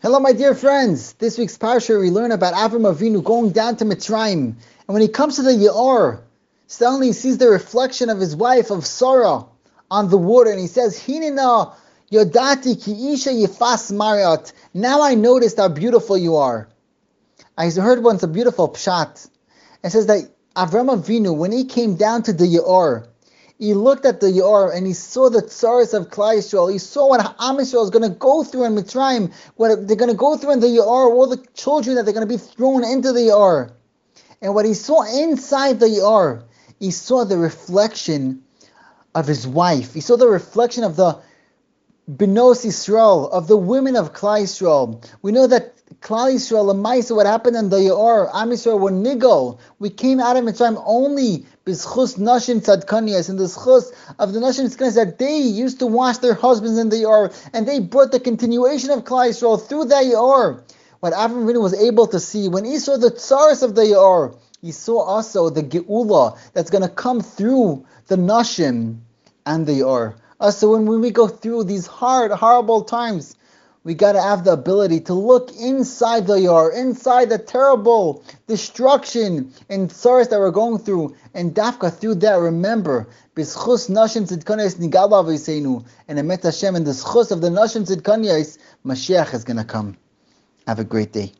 Hello, my dear friends. This week's parsha we learn about Avram Avinu going down to Mitzrayim, and when he comes to the Yaor, suddenly he sees the reflection of his wife of Sarah on the water, and he says, "Hinina yodati ki isha yifas mariot." Now I noticed how beautiful you are. I heard once a beautiful pshat. It says that Avram Avinu, when he came down to the Yaor, he looked at the Yor and he saw the tsaris of Klal Yisrael. He saw what Am Yisrael is going to go through in Mitzrayim, what they're going to go through in the Yor, all the children that they're going to be thrown into the Yor. And what he saw inside the Yor, he saw the reflection of his wife. He saw the reflection of the Benos Yisrael, of the women of Klal Yisrael. We know that Klal Yisrael, Lamaisa, what happened in the Yor, Am Yisrael were nigel. We came out of Mitzrayim only b'schus nashim tzadkaniyas, in the schus of the nashim tzadkaniyas that they used to wash their husbands in the Yor, and they brought the continuation of Klal Yisrael through the Yor. What Avram Avinu was able to see when he saw the tsaris of the Yor, he saw also the geula that's going to come through the nashim and the Yor. Uh, so when, when we go through these hard, horrible times, we got to have the ability to look inside the Yor, inside the terrible destruction and sorrows that we're going through, and dafka through that, remember, b'schus nashim tzidkaniyas nigala v'yiseinu, and emet Hashem, and the schus of the nashim tzidkaniyas, Mashiach is going to come. Have a great day.